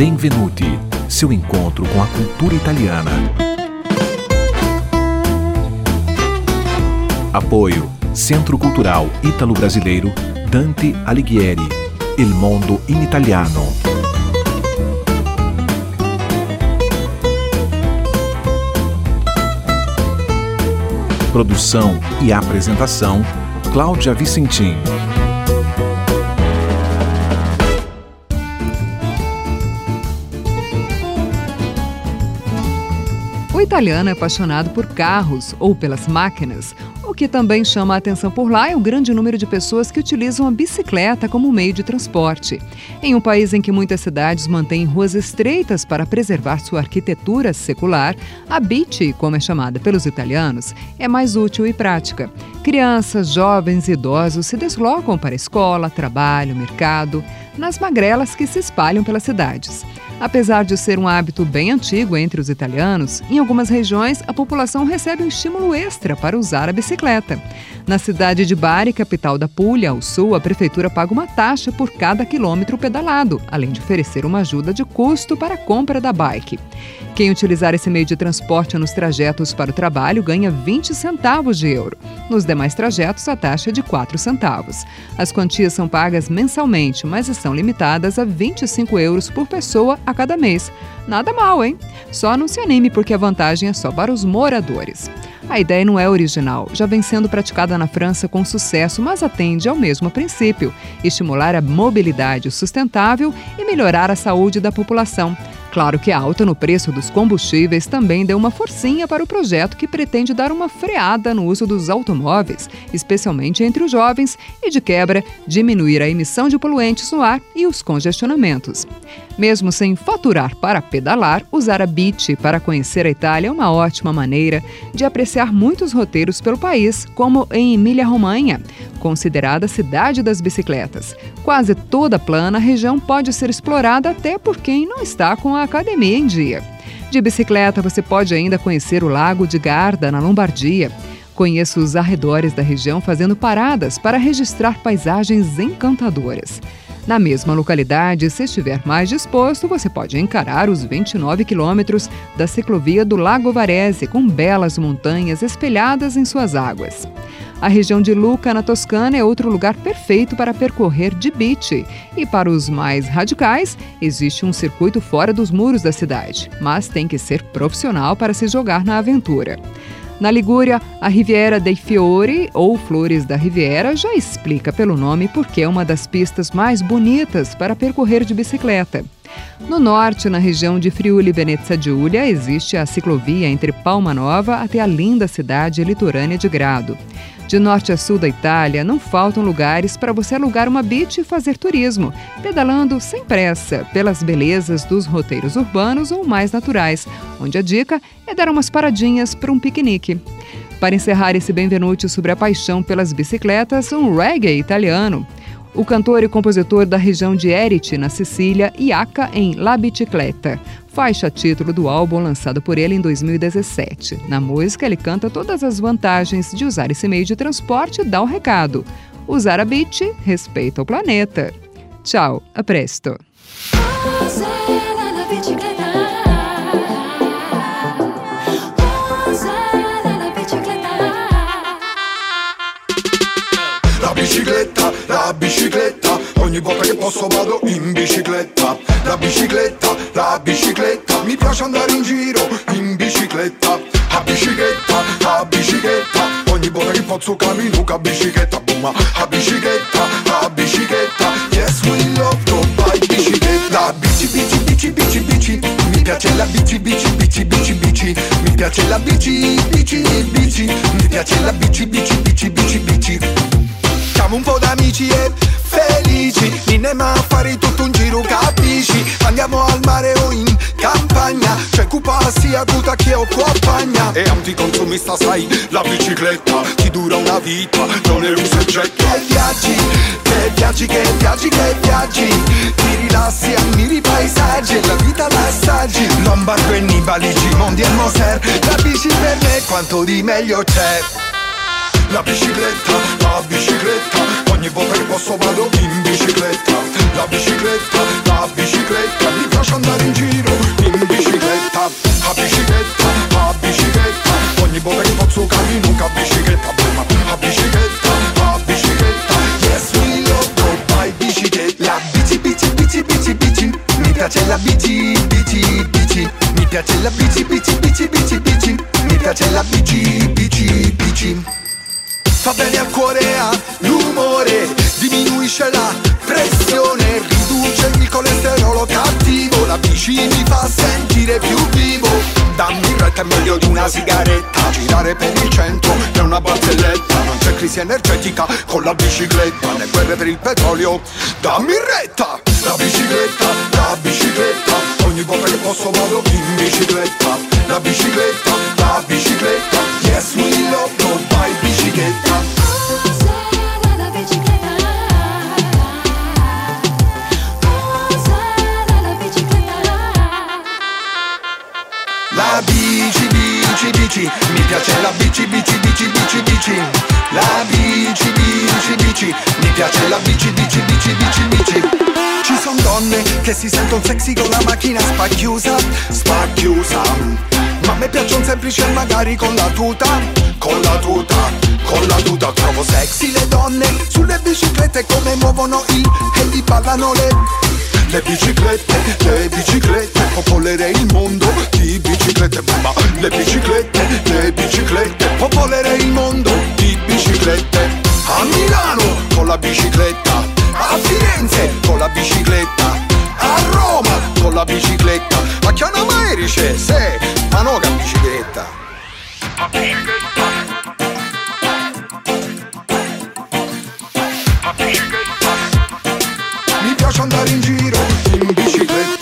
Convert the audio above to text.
Benvenuti, seu encontro com a cultura italiana. Apoio Centro Cultural Ítalo-Brasileiro Dante Alighieri. Il mondo in italiano. Produção e apresentação Cláudia Vicentim. O italiano é apaixonado por carros ou pelas máquinas. O que também chama a atenção por lá é o grande número de pessoas que utilizam a bicicleta como meio de transporte. Em um país em que muitas cidades mantêm ruas estreitas para preservar sua arquitetura secular, a bici, como é chamada pelos italianos, é mais útil e prática. Crianças, jovens e idosos se deslocam para escola, trabalho, mercado, nas magrelas que se espalham pelas cidades. Apesar de ser um hábito bem antigo entre os italianos, em algumas regiões a população recebe um estímulo extra para usar a bicicleta. Na cidade de Bari, capital da Puglia, ao sul, a prefeitura paga uma taxa por cada quilômetro pedalado, além de oferecer uma ajuda de custo para a compra da bike. Quem utilizar esse meio de transporte nos trajetos para o trabalho ganha 20 centavos de euro. Nos demais trajetos, a taxa é de 4 centavos. As quantias são pagas mensalmente, mas estão limitadas a 25 euros por pessoa a cada mês. Nada mal, hein? Só se anime porque a vantagem é só para os moradores. A ideia não é original, já vem sendo praticada na França com sucesso, mas atende ao mesmo princípio: estimular a mobilidade sustentável e melhorar a saúde da população. Claro que a alta no preço dos combustíveis também deu uma forcinha para o projeto que pretende dar uma freada no uso dos automóveis, especialmente entre os jovens, e de quebra, diminuir a emissão de poluentes no ar e os congestionamentos. Mesmo sem faturar para pedalar, usar a Bici para conhecer a Itália é uma ótima maneira de apreciar muitos roteiros pelo país, como em Emília-Romanha, considerada cidade das bicicletas. Quase toda plana, a região pode ser explorada até por quem não está com a academia em dia. De bicicleta, você pode ainda conhecer o Lago de Garda, na Lombardia. Conheça os arredores da região fazendo paradas para registrar paisagens encantadoras. Na mesma localidade, se estiver mais disposto, você pode encarar os 29 quilômetros da ciclovia do Lago Varese, com belas montanhas espelhadas em suas águas. A região de Lucca, na Toscana, é outro lugar perfeito para percorrer de beach. E para os mais radicais, existe um circuito fora dos muros da cidade, mas tem que ser profissional para se jogar na aventura. Na Ligúria, a Riviera dei Fiori, ou Flores da Riviera, já explica pelo nome porque é uma das pistas mais bonitas para percorrer de bicicleta. No norte, na região de Friuli Venezia Giulia, existe a ciclovia entre Palma Nova até a linda cidade litorânea de Grado. De norte a sul da Itália, não faltam lugares para você alugar uma beach e fazer turismo, pedalando sem pressa pelas belezas dos roteiros urbanos ou mais naturais, onde a dica é dar umas paradinhas para um piquenique. Para encerrar esse Benvenuti sobre a paixão pelas bicicletas, um reggae italiano. O cantor e compositor da região de Eriti, na Sicília, Iaca em La Bicicletta, faixa título do álbum lançado por ele em 2017. Na música, ele canta todas as vantagens de usar esse meio de transporte e dá o um recado. Usar a bici respeita o planeta. Tchau, a presto. Bicicletta, la bicicletta, ogni volta che posso vado in bicicletta, la bicicletta, mi piace andare in giro in bicicletta. A bicicletta, a bicicletta, ogni volta che posso cammino con bicicletta. Boom, a bicicletta, a bicicletta, yes we love to buy bicicletta. Bici, bici, bici, bici, bici, mi piace la bici, bici, bici, bici, bici, mi piace la bici, bici, bici, mi piace la bici, bici, bici, bici, bici. Siamo un po' d'amici e felici Minema a fare tutto un giro capisci Andiamo al mare Sia acuta che ho tua pagna E anticonsumista sai la bicicletta Ti dura una vita non è un soggetto. Che viaggi, che viaggi, che viaggi, che viaggi. Ti rilassi, ammiri i paesaggi E la vita la assaggi. Lombardo e Nibaligi, Mondi e Moser La bici per me quanto di meglio c'è. La bicicletta, la bicicletta Ogni volta che posso vado in bicicletta. La bicicletta, piace la bici, bici, bici. Mi piace la bici, bici, bici, bici, bici. Mi piace la bici, bici, bici. Fa bene al cuore, all'umore Diminuisce la pressione. Riduce il colesterolo cattivo. La bici mi fa sentire più vivo. Dammi retta è meglio di una sigaretta. Girare per il centro è una barzelletta. Non c'è crisi energetica con la bicicletta. Né guerre per il petrolio. Dammi retta La bicicletta, la bicicletta. Ogni volta che posso vado in bicicletta. La bicicletta, la bicicletta bici, bici. Mi piace la bici, bici, bici, bici, bici. La bici, bici, bici. Mi piace la bici, bici, bici, bici, bici. Ci son donne che si sentono sexy con la macchina spacchiusa Spacchiusa. Ma a me piacciono semplici e magari con la tuta Con la tuta, con la tuta. Trovo sexy le donne Sulle biciclette come muovono i E li ballano le le biciclette, le biciclette, bicicletta, a Chianama Erice, se, ma no che bicicletta. Mi piace andare in giro in bicicletta,